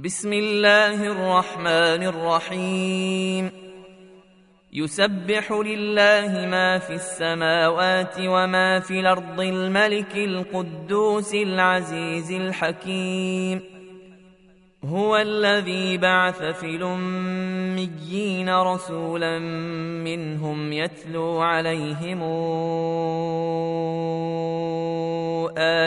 بسم الله الرحمن الرحيم. يسبح لله ما في السماوات وما في الأرض الملك القدوس العزيز الحكيم. هو الذي بعث في الأميين رسولا منهم يتلو عليهم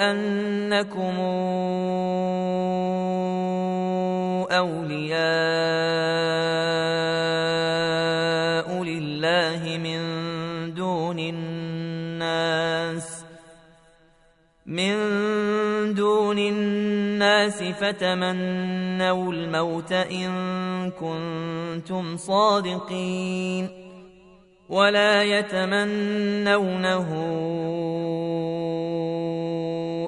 أنكم أولياء لله من دون الناس من دون الناس فتمنوا الموت إن كنتم صادقين ولا يتمنونه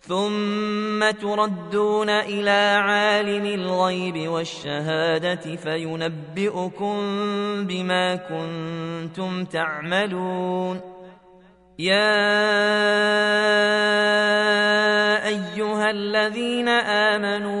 ثم تردون إلى عالم الغيب والشهادة فينبئكم بما كنتم تعملون يا أيها الذين آمنوا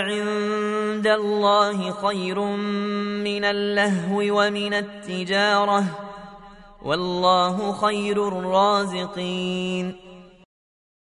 عند الله خير من اللهو ومن التجارة والله خير الرازقين